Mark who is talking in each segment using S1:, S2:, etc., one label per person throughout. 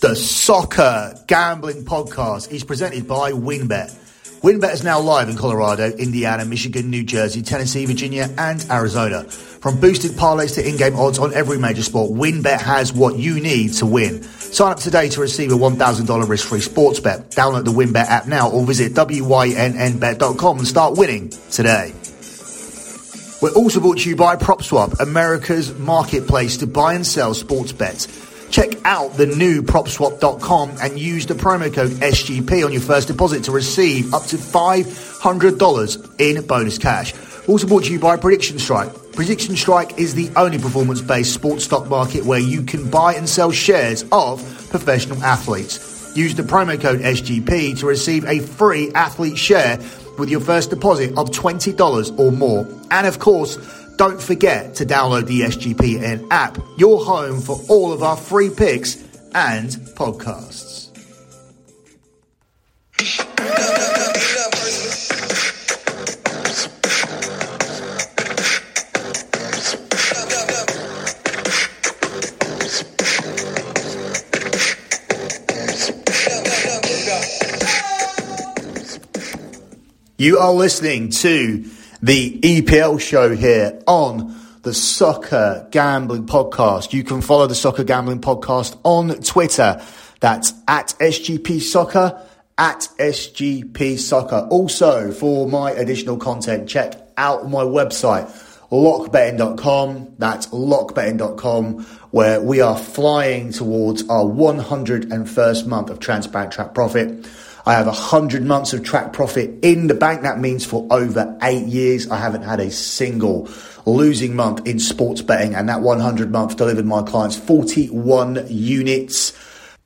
S1: The Soccer Gambling Podcast is presented by WynnBET. WynnBET is now live in Colorado, Indiana, Michigan, New Jersey, Tennessee, Virginia, and Arizona. From boosted parlays to in-game odds on every major sport, WynnBET has what you need to win. Sign up today to receive a $1,000 risk-free sports bet. Download the WynnBET app now or visit wynnbet.com and start winning today. We're also brought to you by PropSwap, America's marketplace to buy and sell sports bets. Check out the new propswap.com and use the promo code SGP on your first deposit to receive up to $500 in bonus cash. Also brought to you by Prediction Strike. Prediction Strike is the only performance based sports stock market where you can buy and sell shares of professional athletes. Use the promo code SGP to receive a free athlete share with your first deposit of $20 or more. And of course, don't forget to download the SGPN app, your home for all of our free picks and podcasts. You are listening to the EPL show here on the Soccer Gambling Podcast. You can follow the Soccer Gambling Podcast on Twitter. That's at SGP Soccer, at SGP Soccer. Also, for my additional content, check out my website, lockbetting.com. That's lockbetting.com, where we are flying towards our 101st month of transparent track profit. I have 100 months of track profit in the bank. That means for over eight years, I haven't had a single losing month in sports betting. And that 100 month delivered my clients 41 units.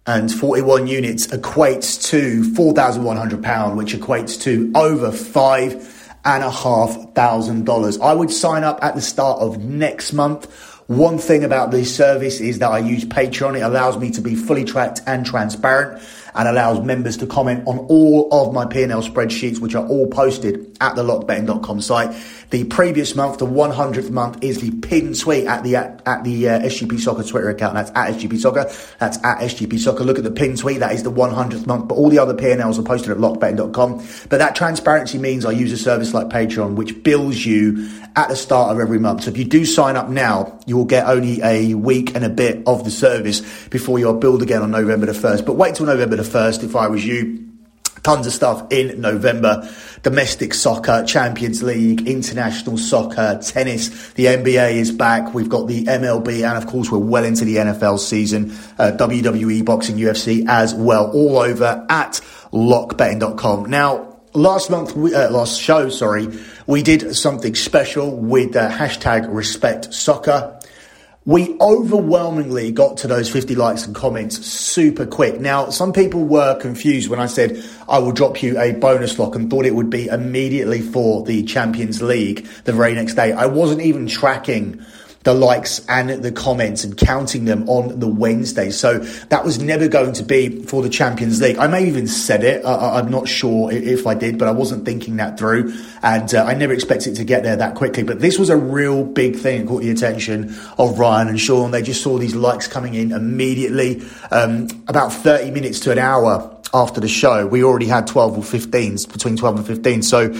S1: And 41 units equates to £4,100, which equates to over five and a half thousand dollars. I would sign up at the start of next month. One thing about this service is that I use Patreon. It allows me to be fully tracked and transparent and allows members to comment on all of my P&L spreadsheets, which are all posted at the lockbetting.com site. The previous month, the 100th month, is the pin tweet at the at, the uh, SGP Soccer Twitter account. That's at SGP Soccer. That's at SGP Soccer. Look at the pin tweet. That is the 100th month. But all the other P&Ls are posted at lockbetting.com. But that transparency means I use a service like Patreon, which bills you at the start of every month. So if you do sign up now, you will get only a week and a bit of the service before you're billed again on November the 1st. But wait till November the 1st if I was you. Tons of stuff in November. Domestic soccer, Champions League, international soccer, tennis. The NBA is back. We've got the MLB, and of course, we're well into the NFL season. Uh, WWE, boxing, UFC as well, all over at lockbetting.com. Now, last month, we, uh, last show, sorry, we did something special with uh, hashtag respect soccer. We overwhelmingly got to those 50 likes and comments super quick. Now, some people were confused when I said I will drop you a bonus lock and thought it would be immediately for the Champions League the very next day. I wasn't even tracking the likes and the comments and counting them on the Wednesday. So that was never going to be for the Champions League. I may even said it. I, am not sure if I did, but I wasn't thinking that through. And uh, I never expected to get there that quickly. But this was a real big thing. It caught the attention of Ryan and Sean. They just saw these likes coming in immediately. Um, about 30 minutes to an hour after the show, we already had 12 or 15s, between 12 and 15. So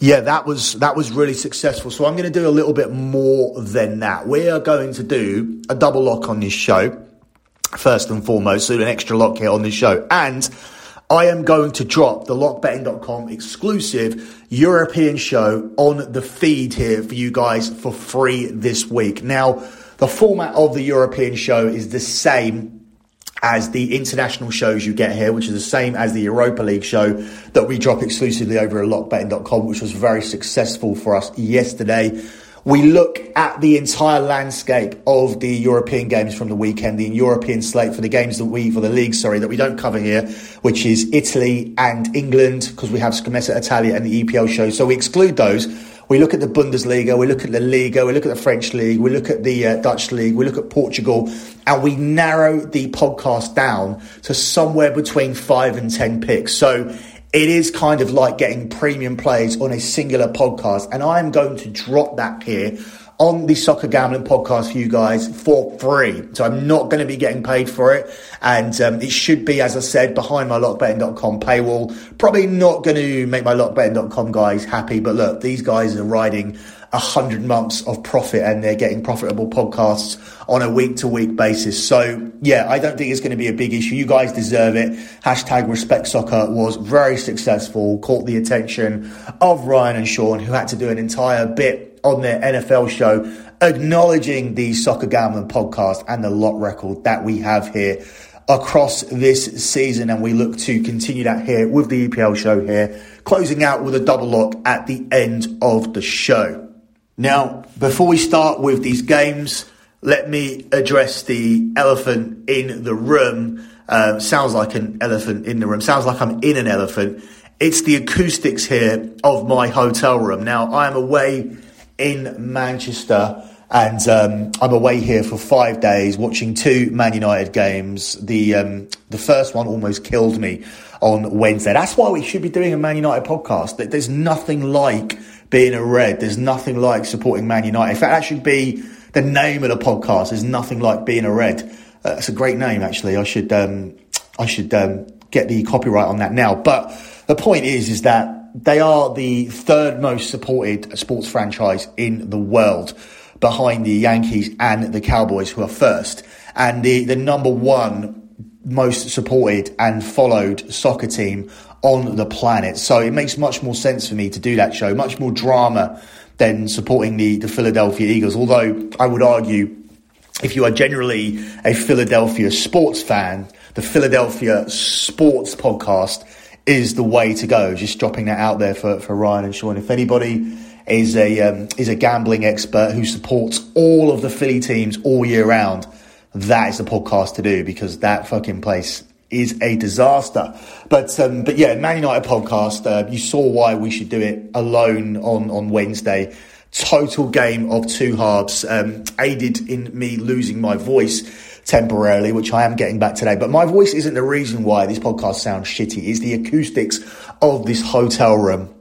S1: yeah, that was that was really successful. So I'm going to do a little bit more than that. We are going to do a double lock on this show, first and foremost, so an extra lock here on this show, and I am going to drop the lockbetting.com exclusive European show on the feed here for you guys for free this week. Now, the format of the European show is the same as the international shows you get here, which is the same as the Europa League show that we drop exclusively over at lockbetting.com, which was very successful for us yesterday. We look at the entire landscape of the European games from the weekend, the European slate for the games that we, for the league, sorry, that we don't cover here, which is Italy and England, because we have Scommessa Italia and the EPL show. So we exclude those we look at the Bundesliga, we look at the Liga, we look at the French league, we look at the uh, Dutch league, we look at Portugal, and we narrow the podcast down to somewhere between five and 10 picks. So it is kind of like getting premium plays on a singular podcast, and I am going to drop that here on the Soccer Gambling podcast for you guys for free. So I'm not going to be getting paid for it. And um, it should be, as I said, behind my lockbetting.com paywall. Probably not going to make my lockbetting.com guys happy. But look, these guys are riding a hundred months of profit and they're getting profitable podcasts on a week to week basis. So yeah, I don't think it's going to be a big issue. You guys deserve it. Hashtag respect soccer was very successful, caught the attention of Ryan and Sean who had to do an entire bit on their NFL show, acknowledging the Soccer Gambling podcast and the lot record that we have here across this season. And we look to continue that here with the EPL show here, closing out with a double lock at the end of the show. Now, before we start with these games, let me address the elephant in the room. Uh, sounds like an elephant in the room. Sounds like I'm in an elephant. It's the acoustics here of my hotel room. Now, I am away in Manchester. And um, I'm away here for five days watching two Man United games. The um, the first one almost killed me on Wednesday. That's why we should be doing a Man United podcast. There's nothing like being a red. There's nothing like supporting Man United. In fact, that should be the name of the podcast. There's nothing like being a red. Uh, it's a great name, actually. I should um, I should um, get the copyright on that now. But the point is, is that they are the third most supported sports franchise in the world behind the Yankees and the Cowboys, who are first. And the, the number one most supported and followed soccer team on the planet. So it makes much more sense for me to do that show, much more drama than supporting the, the Philadelphia Eagles. Although I would argue if you are generally a Philadelphia sports fan, the Philadelphia Sports Podcast is the way to go. Just dropping that out there for, for Ryan and Sean. If anybody is a um, is a gambling expert who supports all of the Philly teams all year round, that is the podcast to do because that fucking place is a disaster. But um, but yeah, Man United podcast. Uh, you saw why we should do it alone on on Wednesday. Total game of two halves, um, aided in me losing my voice temporarily, which I am getting back today. But my voice isn't the reason why this podcast sounds shitty. It's the acoustics of this hotel room.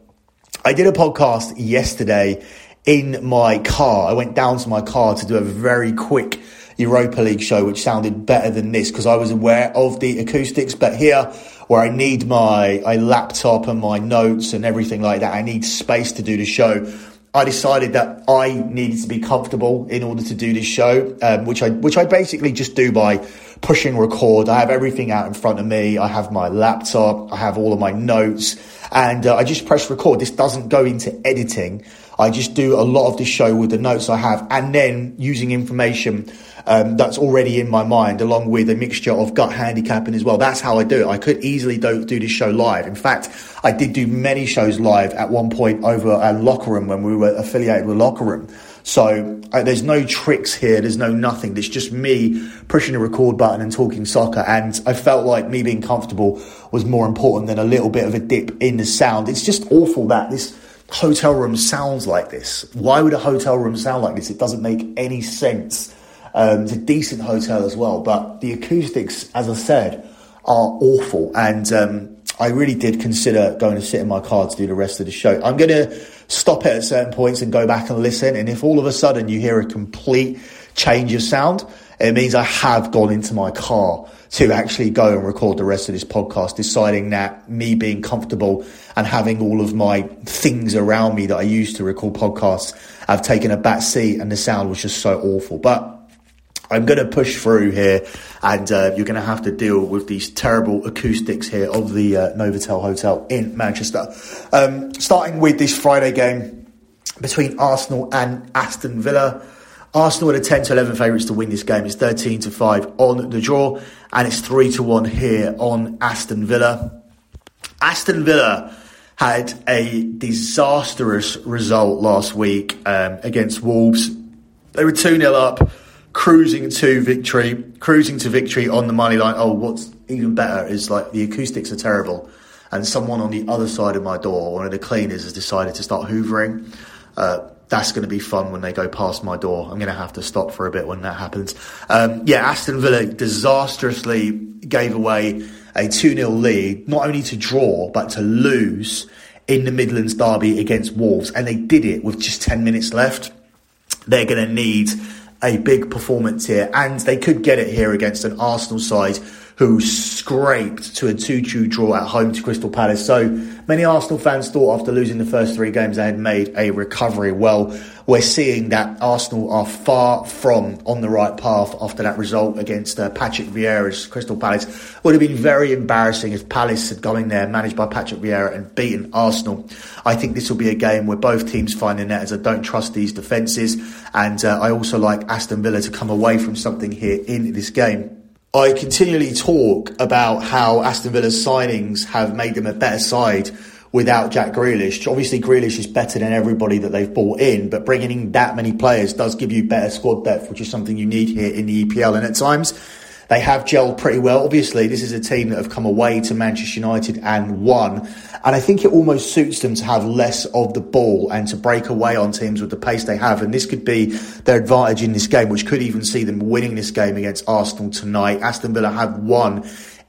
S1: I did a podcast yesterday in my car. I went down to my car to do a very quick Europa League show, which sounded better than this because I was aware of the acoustics. But here, where I need my, my laptop and my notes and everything like that, I need space to do the show. I decided that I needed to be comfortable in order to do this show, um, which I which I basically just do by pushing record. I have everything out in front of me. I have my laptop. I have all of my notes, and uh, I just press record. This doesn't go into editing. I just do a lot of the show with the notes I have, and then using information um, that's already in my mind, along with a mixture of gut handicapping as well. That's how I do it. I could easily do, do this show live. In fact, I did do many shows live at one point over at Locker Room when we were affiliated with Locker Room. So uh, there's no tricks here. There's no nothing. It's just me pushing a record button and talking soccer. And I felt like me being comfortable was more important than a little bit of a dip in the sound. It's just awful that this hotel room sounds like this. Why would a hotel room sound like this? It doesn't make any sense. Um, it's a decent hotel as well, but the acoustics, as I said, are awful. And um, I really did consider going to sit in my car to do the rest of the show. I'm going to stop it at certain points and go back and listen. And if all of a sudden you hear a complete change of sound, it means I have gone into my car to actually go and record the rest of this podcast, deciding that me being comfortable and having all of my things around me that I use to record podcasts I've taken a back seat and the sound was just so awful. But I'm going to push through here, and uh, you're going to have to deal with these terrible acoustics here of the uh, Novotel Hotel in Manchester. Um, starting with this Friday game between Arsenal and Aston Villa. Arsenal are the 10 to 11 favourites to win this game. It's 13 to 5 on the draw, and it's 3 to 1 here on Aston Villa. Aston Villa had a disastrous result last week um, against Wolves. They were 2 0 up cruising to victory, cruising to victory on the money line. Oh, what's even better is like the acoustics are terrible, and someone on the other side of my door, one of the cleaners, has decided to start hoovering. Uh, that's going to be fun when they go past my door. I'm going to have to stop for a bit when that happens. Um, yeah, Aston Villa disastrously gave away a 2 0 lead, not only to draw, but to lose in the Midlands derby against Wolves. And they did it with just 10 minutes left. they're going to need a big performance here, and they could get it here against an Arsenal side who scraped to a 2-2 draw at home to Crystal Palace. So many Arsenal fans thought after losing the first three games they had made a recovery. Well, we're seeing that Arsenal are far from on the right path after that result against uh, Patrick Vieira's Crystal Palace. Would have been very embarrassing if Palace had gone in there, managed by Patrick Vieira, and beaten Arsenal. I think this will be a game where both teams find the net as I don't trust these defences, and uh, I also like Aston Villa to come away from something here in this game. I continually talk about how Aston Villa's signings have made them a better side without Jack Grealish. Obviously, Grealish is better than everybody that they've bought in, but bringing in that many players does give you better squad depth, which is something you need here in the EPL. And at times, they have gelled pretty well. Obviously, this is a team that have come away to Manchester United and won. And I think it almost suits them to have less of the ball and to break away on teams with the pace they have. And this could be their advantage in this game, which could even see them winning this game against Arsenal tonight. Aston Villa have won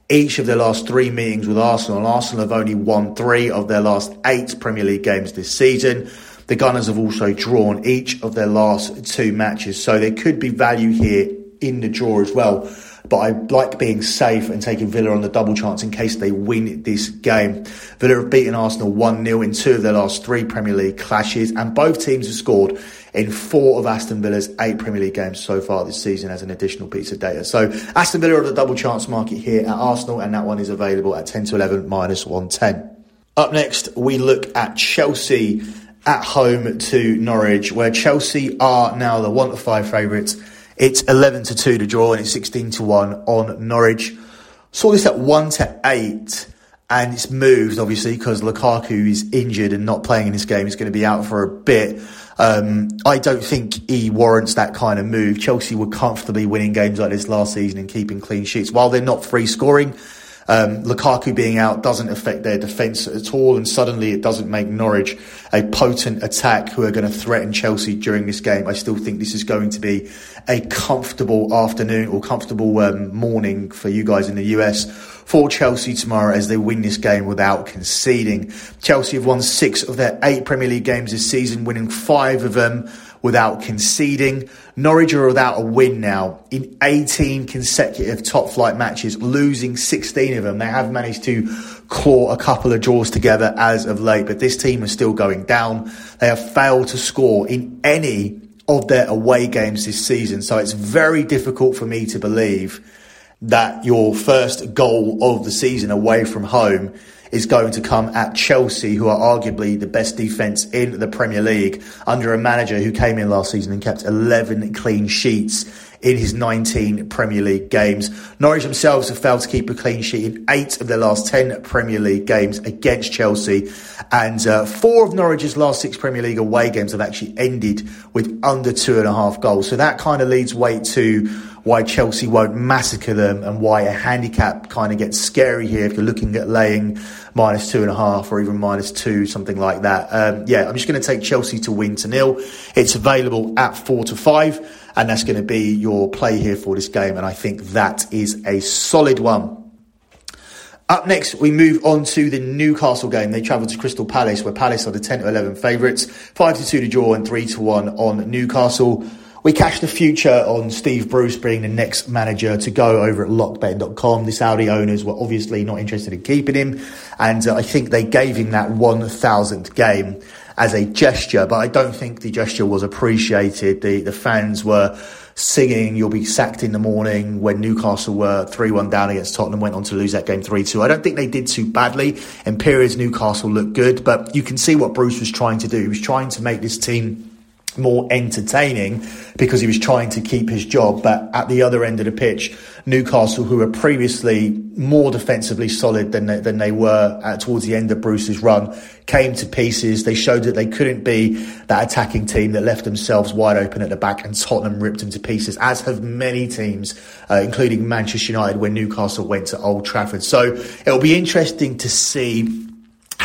S1: each of their last three meetings with Arsenal. And Arsenal have only won three of their last eight Premier League games this season. The Gunners have also drawn each of their last two matches. So there could be value here in the draw as well but I like being safe and taking Villa on the double chance in case they win this game. Villa have beaten Arsenal 1 0 in two of their last three Premier League clashes, and both teams have scored in four of Aston Villa's eight Premier League games so far this season as an additional piece of data. So Aston Villa are the double chance market here at Arsenal, and that one is available at 10 to 11 minus 110. Up next, we look at Chelsea at home to Norwich, where Chelsea are now the 1 to 5 favourites it's 11 to 2 to draw and it's 16 to 1 on Norwich. Saw this at 1 to 8 and it's moved obviously because Lukaku is injured and not playing in this game. He's going to be out for a bit. Um, I don't think he warrants that kind of move. Chelsea were comfortably winning games like this last season and keeping clean sheets. While they're not free scoring, um, Lukaku being out doesn't affect their defence at all, and suddenly it doesn't make Norwich a potent attack who are going to threaten Chelsea during this game. I still think this is going to be a comfortable afternoon or comfortable um, morning for you guys in the US for Chelsea tomorrow as they win this game without conceding. Chelsea have won six of their eight Premier League games this season, winning five of them without conceding. Norwich are without a win now in 18 consecutive top flight matches, losing 16 of them. They have managed to claw a couple of draws together as of late, but this team is still going down. They have failed to score in any of their away games this season. So it's very difficult for me to believe that your first goal of the season away from home is going to come at Chelsea, who are arguably the best defence in the Premier League, under a manager who came in last season and kept 11 clean sheets in his 19 Premier League games. Norwich themselves have failed to keep a clean sheet in eight of their last 10 Premier League games against Chelsea. And uh, four of Norwich's last six Premier League away games have actually ended with under two and a half goals. So that kind of leads way to why Chelsea won't massacre them and why a handicap kind of gets scary here if you're looking at laying minus two and a half or even minus two, something like that. Um, yeah, I'm just going to take Chelsea to win to nil. It's available at four to five, and that's going to be your play here for this game. And I think that is a solid one. Up next, we move on to the Newcastle game. They travel to Crystal Palace, where Palace are the 10 to 11 favourites. 5 to 2 to draw and 3 to 1 on Newcastle. We cashed the future on Steve Bruce being the next manager to go over at lockbet.com. The Saudi owners were obviously not interested in keeping him, and uh, I think they gave him that 1000th game as a gesture, but I don't think the gesture was appreciated. The, the fans were singing "You'll be sacked in the morning" when Newcastle were three-one down against Tottenham, went on to lose that game three-two. I don't think they did too badly. In periods, Newcastle looked good, but you can see what Bruce was trying to do. He was trying to make this team more entertaining because he was trying to keep his job. But at the other end of the pitch, Newcastle, who were previously more defensively solid than they, than they were at, towards the end of Bruce's run, came to pieces. They showed that they couldn't be that attacking team that left themselves wide open at the back, and Tottenham ripped them to pieces, as have many teams, uh, including Manchester United when Newcastle went to Old Trafford. So it'll be interesting to see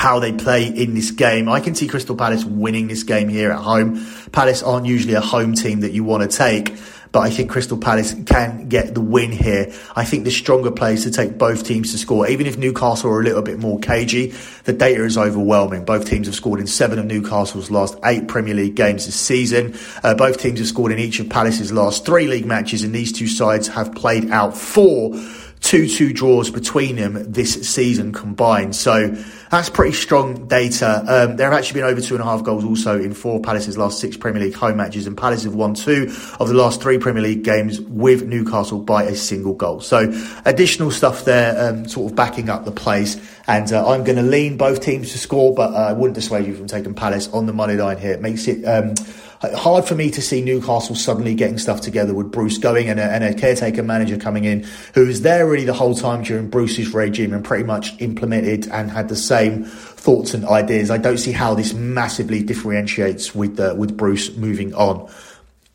S1: how they play in this game. I can see Crystal Palace winning this game here at home. Palace aren't usually a home team that you want to take, but I think Crystal Palace can get the win here. I think the stronger plays to take both teams to score. Even if Newcastle are a little bit more cagey, the data is overwhelming. Both teams have scored in seven of Newcastle's last eight Premier League games this season. Uh, both teams have scored in each of Palace's last three league matches, and these two sides have played out four 2 2 draws between them this season combined. So that's pretty strong data. Um, there have actually been over two and a half goals also in four Palace's last six Premier League home matches, and Palace have won two of the last three Premier League games with Newcastle by a single goal. So additional stuff there, um, sort of backing up the plays. And uh, I'm going to lean both teams to score, but uh, I wouldn't dissuade you from taking Palace on the money line here. It makes it. Um, hard for me to see Newcastle suddenly getting stuff together with Bruce going and a, and a caretaker manager coming in who was there really the whole time during Bruce's regime and pretty much implemented and had the same thoughts and ideas. I don't see how this massively differentiates with uh, with Bruce moving on.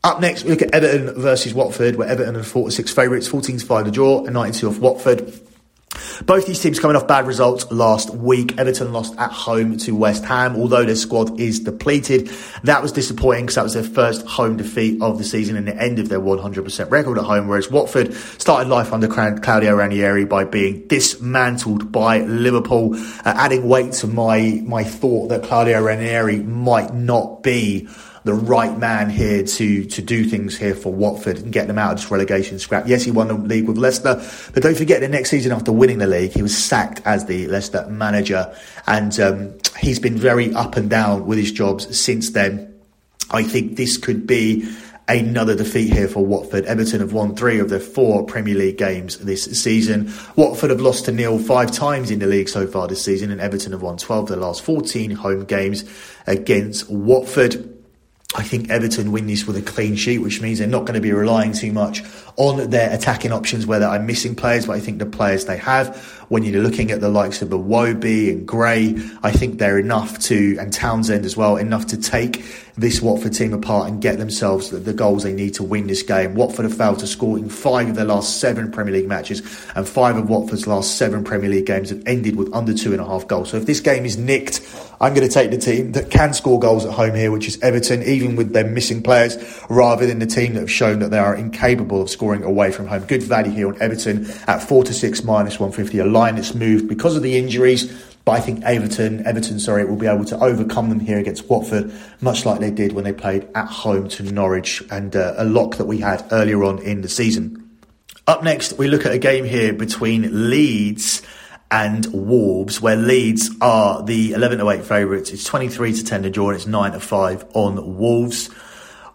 S1: Up next, we look at Everton versus Watford, where Everton are 4 6 favourites, 14 to 5 the draw, and 92 off Watford. Both these teams coming off bad results last week. Everton lost at home to West Ham, although their squad is depleted. That was disappointing because that was their first home defeat of the season and the end of their 100% record at home. Whereas Watford started life under Claudio Ranieri by being dismantled by Liverpool, uh, adding weight to my my thought that Claudio Ranieri might not be the right man here to to do things here for Watford and get them out of this relegation scrap. Yes, he won the league with Leicester, but don't forget the next season after winning the league, he was sacked as the Leicester manager, and um, he's been very up and down with his jobs since then. I think this could be another defeat here for Watford. Everton have won three of their four Premier League games this season. Watford have lost to nil five times in the league so far this season, and Everton have won 12 of their last 14 home games against Watford. I think Everton win this with a clean sheet, which means they're not going to be relying too much on their attacking options whether I'm missing players, but I think the players they have, when you're looking at the likes of Iwobi and Gray, I think they're enough to, and Townsend as well, enough to take this Watford team apart and get themselves the, the, goals they need to win this game. Watford have failed to score in five of their last seven Premier League matches, and five of Watford's last seven Premier League games have ended with under two and a half goals. So if this game is nicked, I'm going to take the team that can score goals at home here, which is Everton, even with their missing players, rather than the team that have shown that they are incapable of scoring away from home. Good value here on Everton at four to six minus 150, a line that's moved because of the injuries but I think Everton, Everton, sorry, will be able to overcome them here against Watford, much like they did when they played at home to Norwich, and uh, a lock that we had earlier on in the season. Up next, we look at a game here between Leeds and Wolves, where Leeds are the 11 to 8 favourites. It's 23 to 10 to draw, and it's 9 to 5 on Wolves.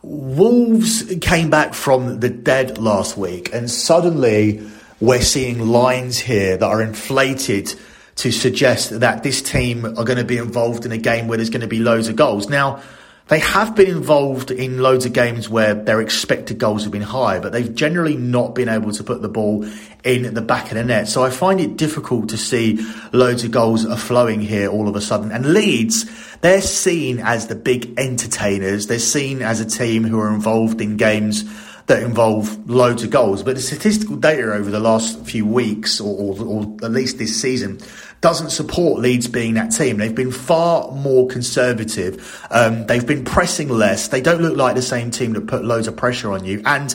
S1: Wolves came back from the dead last week, and suddenly we're seeing lines here that are inflated to suggest that this team are going to be involved in a game where there's going to be loads of goals. Now, they have been involved in loads of games where their expected goals have been high, but they've generally not been able to put the ball in the back of the net. So I find it difficult to see loads of goals are flowing here all of a sudden. And Leeds, they're seen as the big entertainers. They're seen as a team who are involved in games that involve loads of goals. But the statistical data over the last few weeks, or, or, or at least this season, doesn't support Leeds being that team. They've been far more conservative. Um, they've been pressing less. They don't look like the same team that put loads of pressure on you. And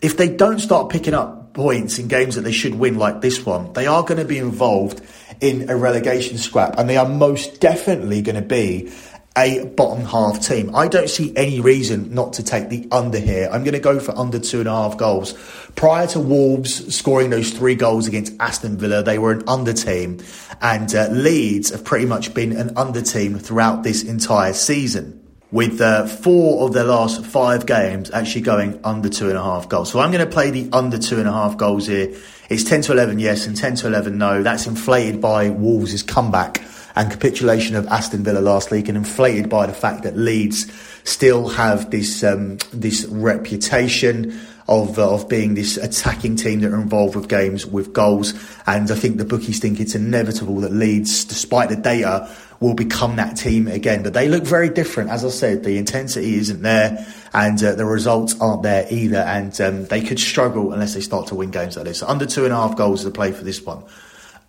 S1: if they don't start picking up points in games that they should win, like this one, they are going to be involved in a relegation scrap, and they are most definitely going to be a bottom half team. I don't see any reason not to take the under here. I'm going to go for under two and a half goals. Prior to Wolves scoring those three goals against Aston Villa, they were an under team, and uh, Leeds have pretty much been an under team throughout this entire season. With uh, four of their last five games actually going under two and a half goals. So I'm going to play the under two and a half goals here. It's 10 to 11 yes and 10 to 11 no. That's inflated by Wolves' comeback and capitulation of Aston Villa last week, and inflated by the fact that Leeds still have this um, this reputation of uh, of being this attacking team that are involved with games with goals. And I think the bookies think it's inevitable that Leeds, despite the data, will become that team again. But they look very different. As I said, the intensity isn't there, and uh, the results aren't there either. And um, they could struggle unless they start to win games like this. So under two and a half goals is the play for this one.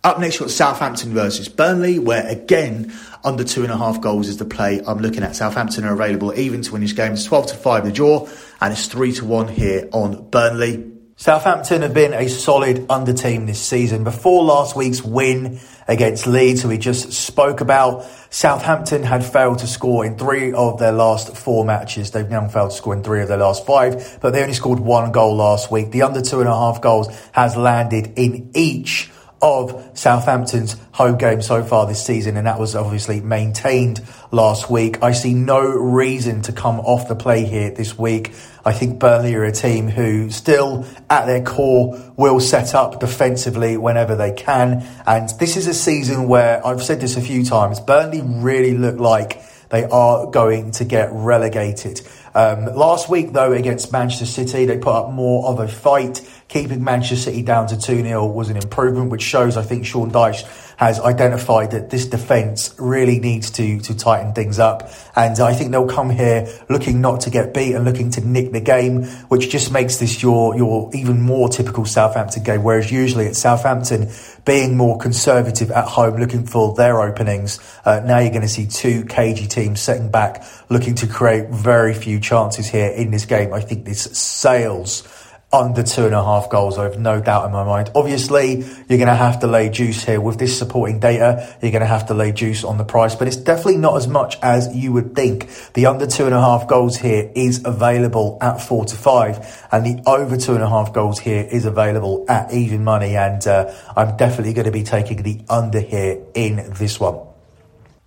S1: Up next, we've got Southampton versus Burnley, where again, under two and a half goals is the play I'm looking at. Southampton are available even to win this game. It's 12 to 5 the draw, and it's 3 to 1 here on Burnley. Southampton have been a solid under team this season. Before last week's win against Leeds, who we just spoke about, Southampton had failed to score in three of their last four matches. They've now failed to score in three of their last five, but they only scored one goal last week. The under two and a half goals has landed in each of Southampton's home game so far this season, and that was obviously maintained last week. I see no reason to come off the play here this week. I think Burnley are a team who still, at their core, will set up defensively whenever they can. And this is a season where I've said this a few times. Burnley really look like they are going to get relegated. Um, last week, though, against Manchester City, they put up more of a fight. Keeping Manchester City down to 2 0 was an improvement, which shows, I think, Sean Dyche has identified that this defence really needs to, to tighten things up. And I think they'll come here looking not to get beat and looking to nick the game, which just makes this your, your even more typical Southampton game. Whereas usually at Southampton, being more conservative at home, looking for their openings, uh, now you're going to see two cagey teams setting back, looking to create very few chances here in this game. I think this sails under two and a half goals. I have no doubt in my mind. Obviously, you're going to have to lay juice here with this supporting data. You're going to have to lay juice on the price, but it's definitely not as much as you would think. The under two and a half goals here is available at four to five, and the over two and a half goals here is available at even money. And uh, I'm definitely going to be taking the under here in this one.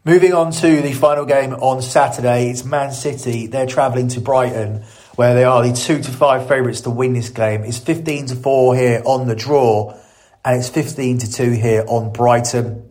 S1: Moving on to the final game on Saturday, it's Man City. They're travelling to Brighton where they are the two to five favourites to win this game. It's 15 to 4 here on the draw, and it's 15 to 2 here on Brighton.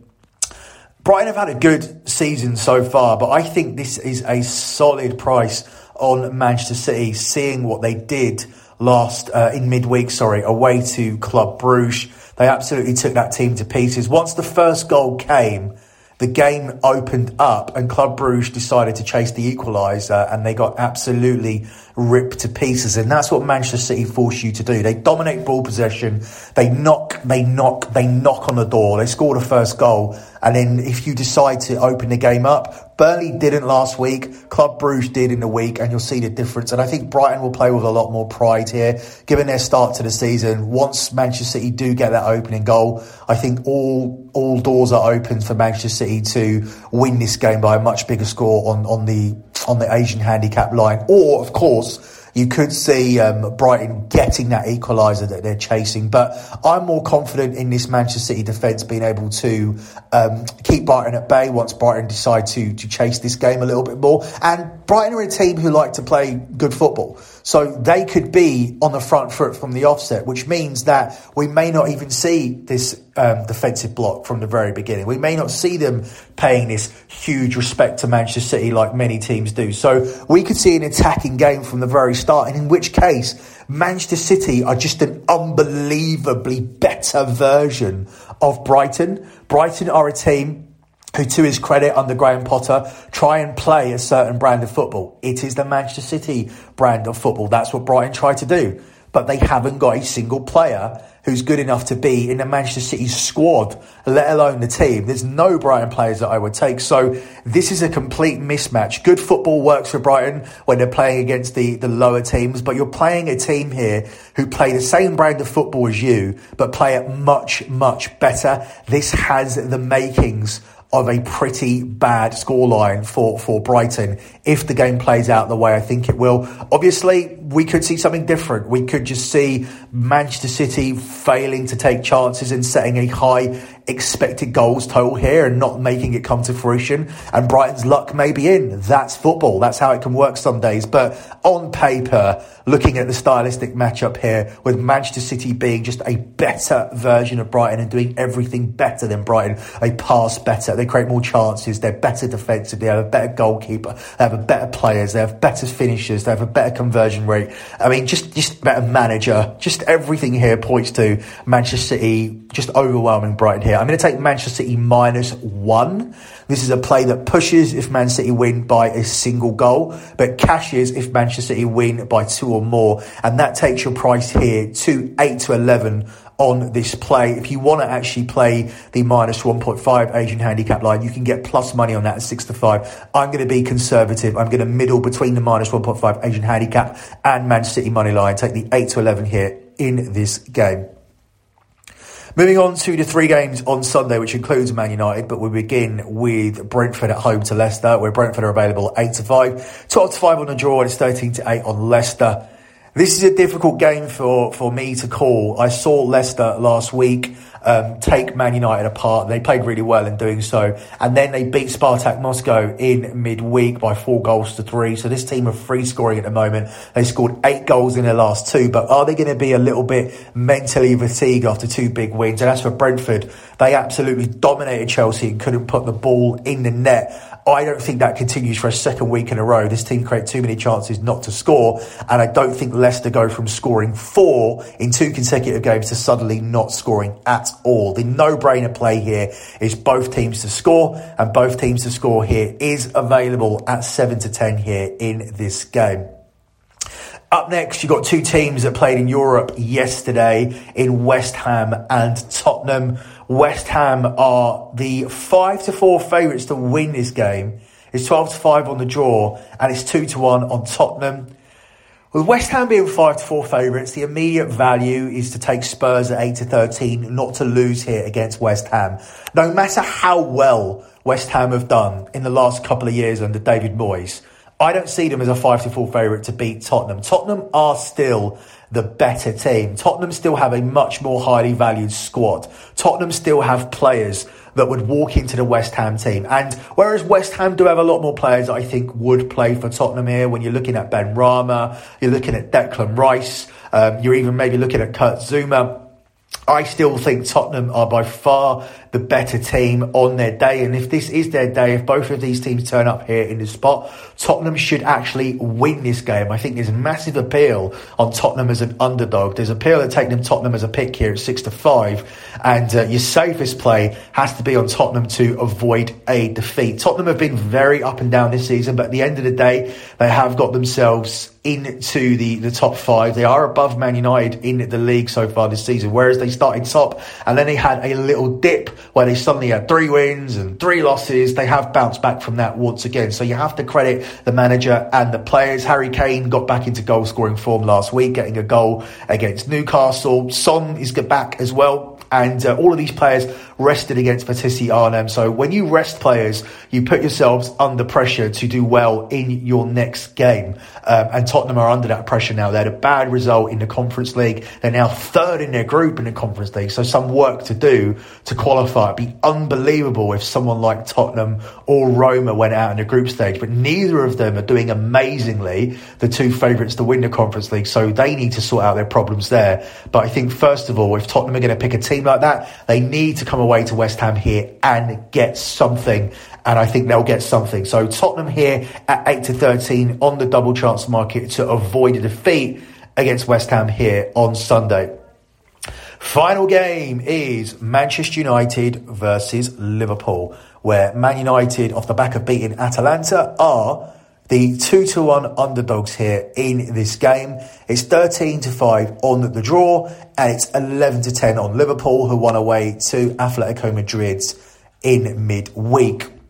S1: Brighton have had a good season so far, but I think this is a solid price on Manchester City, seeing what they did last uh, in midweek, sorry, away to Club Bruges. They absolutely took that team to pieces. Once the first goal came, the game opened up and Club Bruges decided to chase the equaliser and they got absolutely ripped to pieces. And that's what Manchester City force you to do. They dominate ball possession. They knock, they knock, they knock on the door. They score the first goal. And then if you decide to open the game up, Burnley didn't last week. Club Bruges did in the week, and you'll see the difference. And I think Brighton will play with a lot more pride here, given their start to the season. Once Manchester City do get that opening goal, I think all all doors are open for Manchester City to win this game by a much bigger score on on the on the Asian handicap line, or of course you could see um, Brighton getting that equaliser that they're chasing. But I'm more confident in this Manchester City defence being able to um, keep Brighton at bay once Brighton decide to to chase this game a little bit more. And Brighton are a team who like to play good football. So they could be on the front foot from the offset, which means that we may not even see this um, defensive block from the very beginning. We may not see them paying this huge respect to Manchester City like many teams do. So we could see an attacking game from the very start, and in which case, Manchester City are just an unbelievably better version of Brighton. Brighton are a team who, to his credit, under Graham Potter, try and play a certain brand of football. It is the Manchester City brand of football. That's what Brighton tried to do. But they haven't got a single player who's good enough to be in the Manchester City squad, let alone the team. There's no Brighton players that I would take. So this is a complete mismatch. Good football works for Brighton when they're playing against the, the lower teams, but you're playing a team here who play the same brand of football as you, but play it much, much better. This has the makings of a pretty bad scoreline for, for Brighton if the game plays out the way I think it will. Obviously, we could see something different. We could just see Manchester City failing to take chances and setting a high expected goals total here and not making it come to fruition. And Brighton's luck may be in. That's football. That's how it can work some days. But on paper, looking at the stylistic matchup here with Manchester City being just a better version of Brighton and doing everything better than Brighton, they pass better, they create more chances, they're better defensively, they have a better goalkeeper, they have a better players, they have better finishers, they have a better conversion rate. I mean, just, just better manager, just everything here points to Manchester City just overwhelming Brighton here. I'm going to take Manchester City minus one. This is a play that pushes if Man City win by a single goal, but cashes if Manchester City win by two or more. And that takes your price here to 8 to 11
S2: on this play. If you want to actually play the minus 1.5 Asian handicap line, you can get plus money on that at 6 to 5. I'm going to be conservative. I'm going to middle between the minus 1.5 Asian handicap and Man City money line. Take the 8 to 11 here in this game. Moving on to the three games on Sunday, which includes Man United, but we begin with Brentford at home to Leicester, where Brentford are available 8 to 5, 12 to 5 on the draw, and it's 13 to 8 on Leicester. This is a difficult game for, for me to call. I saw Leicester last week um, take Man United apart. They played really well in doing so. And then they beat Spartak Moscow in midweek by four goals to three. So this team are free scoring at the moment. They scored eight goals in their last two. But are they going to be a little bit mentally fatigued after two big wins? And as for Brentford, they absolutely dominated Chelsea and couldn't put the ball in the net. I don't think that continues for a second week in a row. This team create too many chances not to score, and I don't think Leicester go from scoring four in two consecutive games to suddenly not scoring at all. The no-brainer play here is both teams to score, and both teams to score here is available at seven to ten here in this game. Up next, you've got two teams that played in Europe yesterday in West Ham and Tottenham. West Ham are the 5 to 4 favourites to win this game. It's 12 to 5 on the draw and it's 2 to 1 on Tottenham. With West Ham being 5 to 4 favourites, the immediate value is to take Spurs at 8 to 13, not to lose here against West Ham. No matter how well West Ham have done in the last couple of years under David Moyes, I don't see them as a 5 to 4 favourite to beat Tottenham. Tottenham are still the better team. Tottenham still have a much more highly valued squad. Tottenham still have players that would walk into the West Ham team. And whereas West Ham do have a lot more players I think would play for Tottenham here, when you're looking at Benrahma, you're looking at Declan Rice, um, you're even maybe looking at Kurt Zouma. I still think Tottenham are by far the better team on their day. And if this is their day, if both of these teams turn up here in the spot, Tottenham should actually win this game. I think there's massive appeal on Tottenham as an underdog. There's appeal at taking them Tottenham as a pick here at six to five. And uh, your safest play has to be on Tottenham to avoid a defeat. Tottenham have been very up and down this season, but at the end of the day, they have got themselves into the, the top five. They are above Man United in the league so far this season, whereas they started top and then they had a little dip where they suddenly had three wins and three losses. They have bounced back from that once again. So you have to credit the manager and the players. Harry Kane got back into goal scoring form last week, getting a goal against Newcastle. Son is back as well. And uh, all of these players rested against Vitesse Arnhem. So when you rest players, you put yourselves under pressure to do well in your next game. Um, and Tottenham are under that pressure now. They had a bad result in the Conference League. They're now third in their group in the Conference League. So some work to do to qualify. It'd be unbelievable if someone like Tottenham or Roma went out in the group stage. But neither of them are doing amazingly, the two favourites to win the Conference League. So they need to sort out their problems there. But I think, first of all, if Tottenham are going to pick a team like that, they need to come away away to West Ham here and get something. And I think they'll get something. So Tottenham here at 8 to 13 on the double chance market to avoid a defeat against West Ham here on Sunday. Final game is Manchester United versus Liverpool, where Man United, off the back of beating Atalanta, are the two to one underdogs here in this game. It's 13 to 5 on the draw, and it's 11 to 10 on Liverpool, who won away to Atletico Madrid in midweek.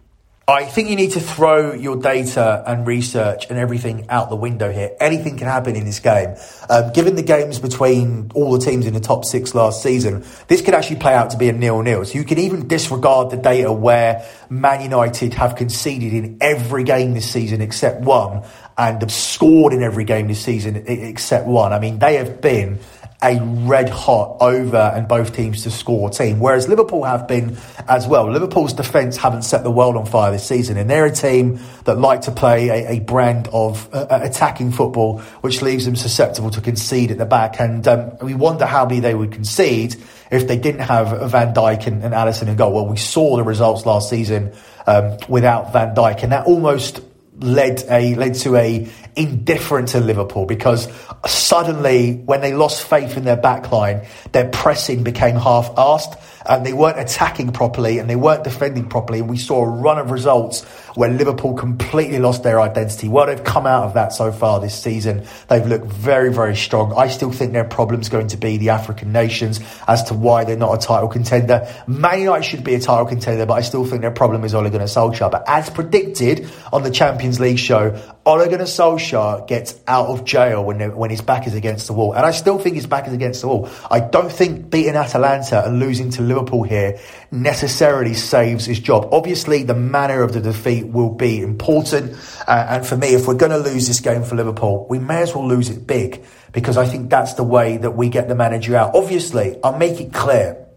S2: I think you need to throw your data and research and everything out the window here. Anything can happen in this game. Um, given the games between all the teams in the top six last season, this could actually play out to be a nil-nil. So you can even disregard the data where Man United have conceded in every game this season except one and have scored in every game this season except one. I mean, they have been a red hot over and both teams to score team, whereas Liverpool have been as well. Liverpool's defence haven't set the world on fire this season, and they're a team that like to play a, a brand of uh, uh, attacking football, which leaves them susceptible to concede at the back. And um, we wonder how many they would concede if they didn't have Van Dijk and, and Alisson in goal. Well, we saw the results last season um, without Van Dijk, and that almost led a led to a indifference to Liverpool because suddenly when they lost faith in their backline, their pressing became half-assed and they weren't attacking properly and they weren't defending properly. And we saw a run of results where Liverpool completely lost their identity. Well, they've come out of that so far this season. They've looked very, very strong. I still think their problem's going to be the African nations as to why they're not a title contender. Man United should be a title contender, but I still think their problem is Ole Gunnar Solskjaer. But as predicted on the Champions League show, Ole Gunnar Solskjaer gets out of jail when, when his back is against the wall. And I still think his back is against the wall. I don't think beating Atalanta and losing to Liverpool here necessarily saves his job. Obviously, the manner of the defeat will be important. Uh, and for me, if we're going to lose this game for Liverpool, we may as well lose it big because I think that's the way that we get the manager out. Obviously, I'll make it clear.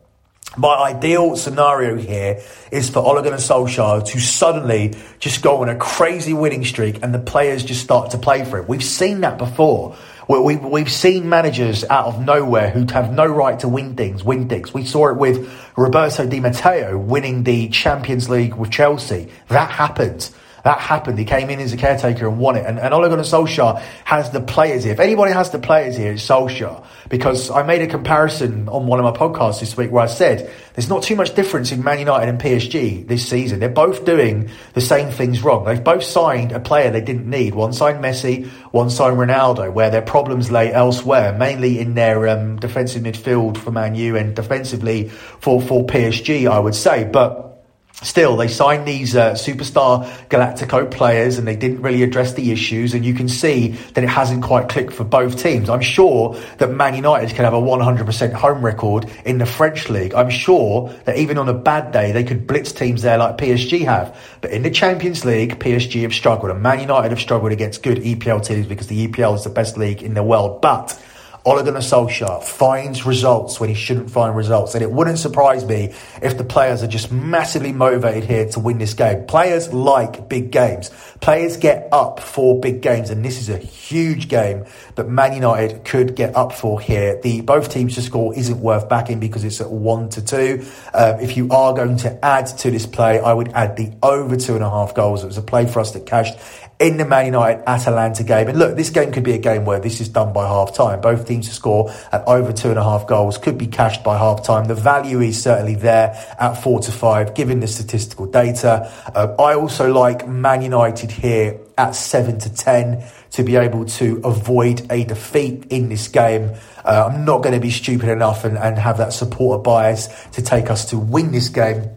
S2: My ideal scenario here is for Ole Gunnar Solskjaer to suddenly just go on a crazy winning streak and the players just start to play for it. We've seen that before. We've, we've seen managers out of nowhere who have no right to win things, win things. We saw it with Roberto Di Matteo winning the Champions League with Chelsea. That happened. That happened. He came in as a caretaker and won it. And, and Ole Gunnar Solskjaer has the players here. If anybody has the players here, it's Solskjaer. Because I made a comparison on one of my podcasts this week where I said there's not too much difference in Man United and PSG this season. They're both doing the same things wrong. They've both signed a player they didn't need. One signed Messi, one signed Ronaldo, where their problems lay elsewhere, mainly in their um, defensive midfield for Man U and defensively for, for PSG, I would say. But Still, they signed these uh, superstar Galactico players and they didn't really address the issues. And you can see that it hasn't quite clicked for both teams. I'm sure that Man United can have a 100% home record in the French league. I'm sure that even on a bad day, they could blitz teams there like PSG have. But in the Champions League, PSG have struggled and Man United have struggled against good EPL teams because the EPL is the best league in the world. But Ole Gunnar Solskjaer finds results when he shouldn't find results. And it wouldn't surprise me if the players are just massively motivated here to win this game. Players like big games. Players get up for big games. And this is a huge game that Man United could get up for here. The both teams to score isn't worth backing because it's at one to two. Uh, if you are going to add to this play, I would add the over two and a half goals. It was a play for us that cashed in the Man United Atalanta game. And look, this game could be a game where this is done by half time. Both teams to score at over two and a half goals could be cashed by half time. The value is certainly there at four to five, given the statistical data. Uh, I also like Man United here at seven to ten to be able to avoid a defeat in this game. Uh, I'm not going to be stupid enough and, and have that supporter bias to take us to win this game,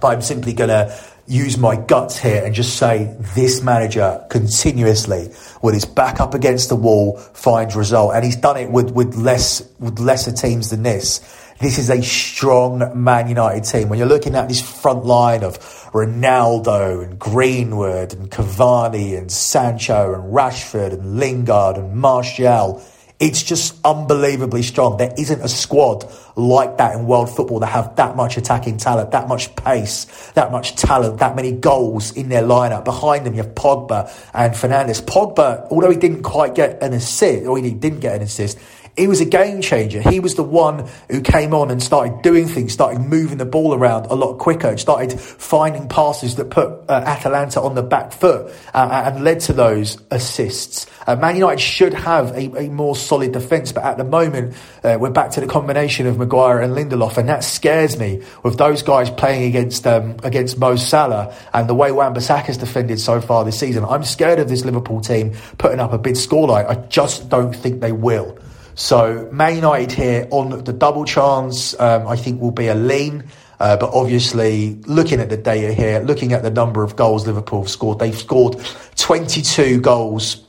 S2: but I'm simply going to use my guts here and just say this manager continuously with his back up against the wall finds result and he's done it with, with less with lesser teams than this this is a strong Man United team. When you're looking at this front line of Ronaldo and Greenwood and Cavani and Sancho and Rashford and Lingard and Martial, it's just unbelievably strong. There isn't a squad like that in world football that have that much attacking talent, that much pace, that much talent, that many goals in their lineup. Behind them, you have Pogba and Fernandes. Pogba, although he didn't quite get an assist, or he didn't get an assist, he was a game changer. He was the one who came on and started doing things, started moving the ball around a lot quicker, started finding passes that put uh, Atalanta on the back foot uh, and led to those assists. Uh, Man United should have a, a more solid defence, but at the moment uh, we're back to the combination of Maguire and Lindelof, and that scares me with those guys playing against um, against Mo Salah and the way Wan-Bissaka's defended so far this season. I'm scared of this Liverpool team putting up a big scoreline. I just don't think they will. So Man United here on the double chance, um, I think will be a lean. Uh, but obviously, looking at the data here, looking at the number of goals Liverpool have scored, they've scored 22 goals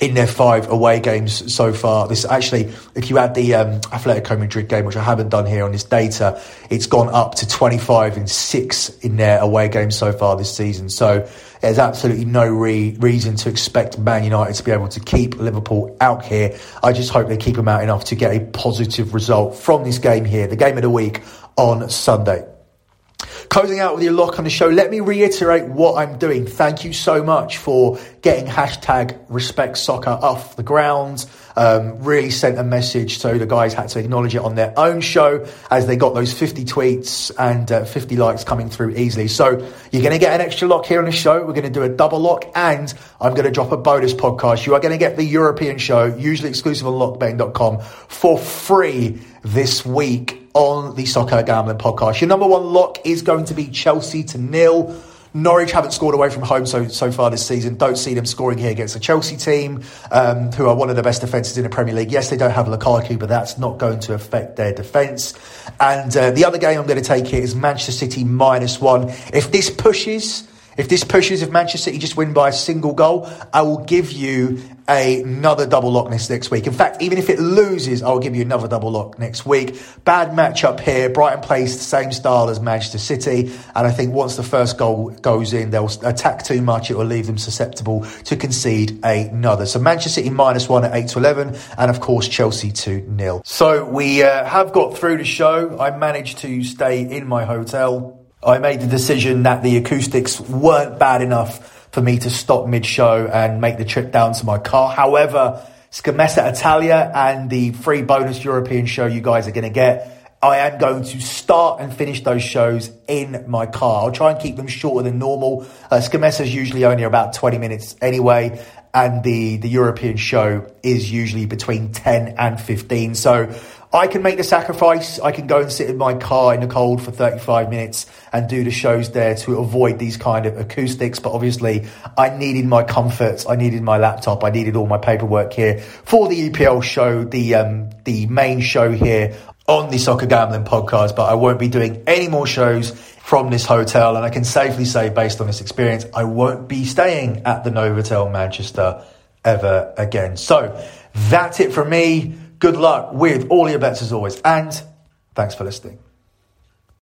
S2: in their five away games so far. This actually, if you add the um, Atletico Madrid game, which I haven't done here on this data, it's gone up to 25 and six in their away games so far this season. So there's absolutely no re- reason to expect Man United to be able to keep Liverpool out here. I just hope they keep them out enough to get a positive result from this game here, the game of the week on Sunday. Closing out with your lock on the show, let me reiterate what I'm doing. Thank you so much for getting hashtag respect soccer off the ground. Um, really sent a message, so the guys had to acknowledge it on their own show as they got those 50 tweets and uh, 50 likes coming through easily. So you're going to get an extra lock here on the show. We're going to do a double lock, and I'm going to drop a bonus podcast. You are going to get the European show, usually exclusive on lockbetting.com, for free this week on the Soccer Gambling Podcast. Your number one lock is going to be Chelsea to nil. Norwich haven't scored away from home so so far this season. Don't see them scoring here against the Chelsea team, um, who are one of the best defences in the Premier League. Yes, they don't have Lukaku, but that's not going to affect their defence. And uh, the other game I'm going to take here is Manchester City minus one. If this pushes if this pushes, if Manchester City just win by a single goal, I will give you another double lock next, next week. In fact, even if it loses, I'll give you another double lock next week. Bad matchup here. Brighton plays the same style as Manchester City. And I think once the first goal goes in, they'll attack too much. It will leave them susceptible to concede another. So Manchester City minus one at 8 to 11. And of course, Chelsea 2 nil. So we uh, have got through the show. I managed to stay in my hotel I made the decision that the acoustics weren't bad enough for me to stop mid show and make the trip down to my car. However, Scommessa Italia and the free bonus European show you guys are going to get. I am going to start and finish those shows in my car. I'll try and keep them shorter than normal. Uh, is usually only about 20 minutes anyway, and the, the European show is usually between 10 and 15. So I can make the sacrifice. I can go and sit in my car in the cold for 35 minutes and do the shows there to avoid these kind of acoustics. But obviously, I needed my comforts. I needed my laptop. I needed all my paperwork here for the EPL show, the um, the main show here on the Soccer Gambling podcast. But I won't be doing any more shows from this hotel. And I can safely say, based on this experience, I won't be staying at the Novotel Manchester ever again. So that's it from me. Good luck with all your bets as always, and thanks for listening.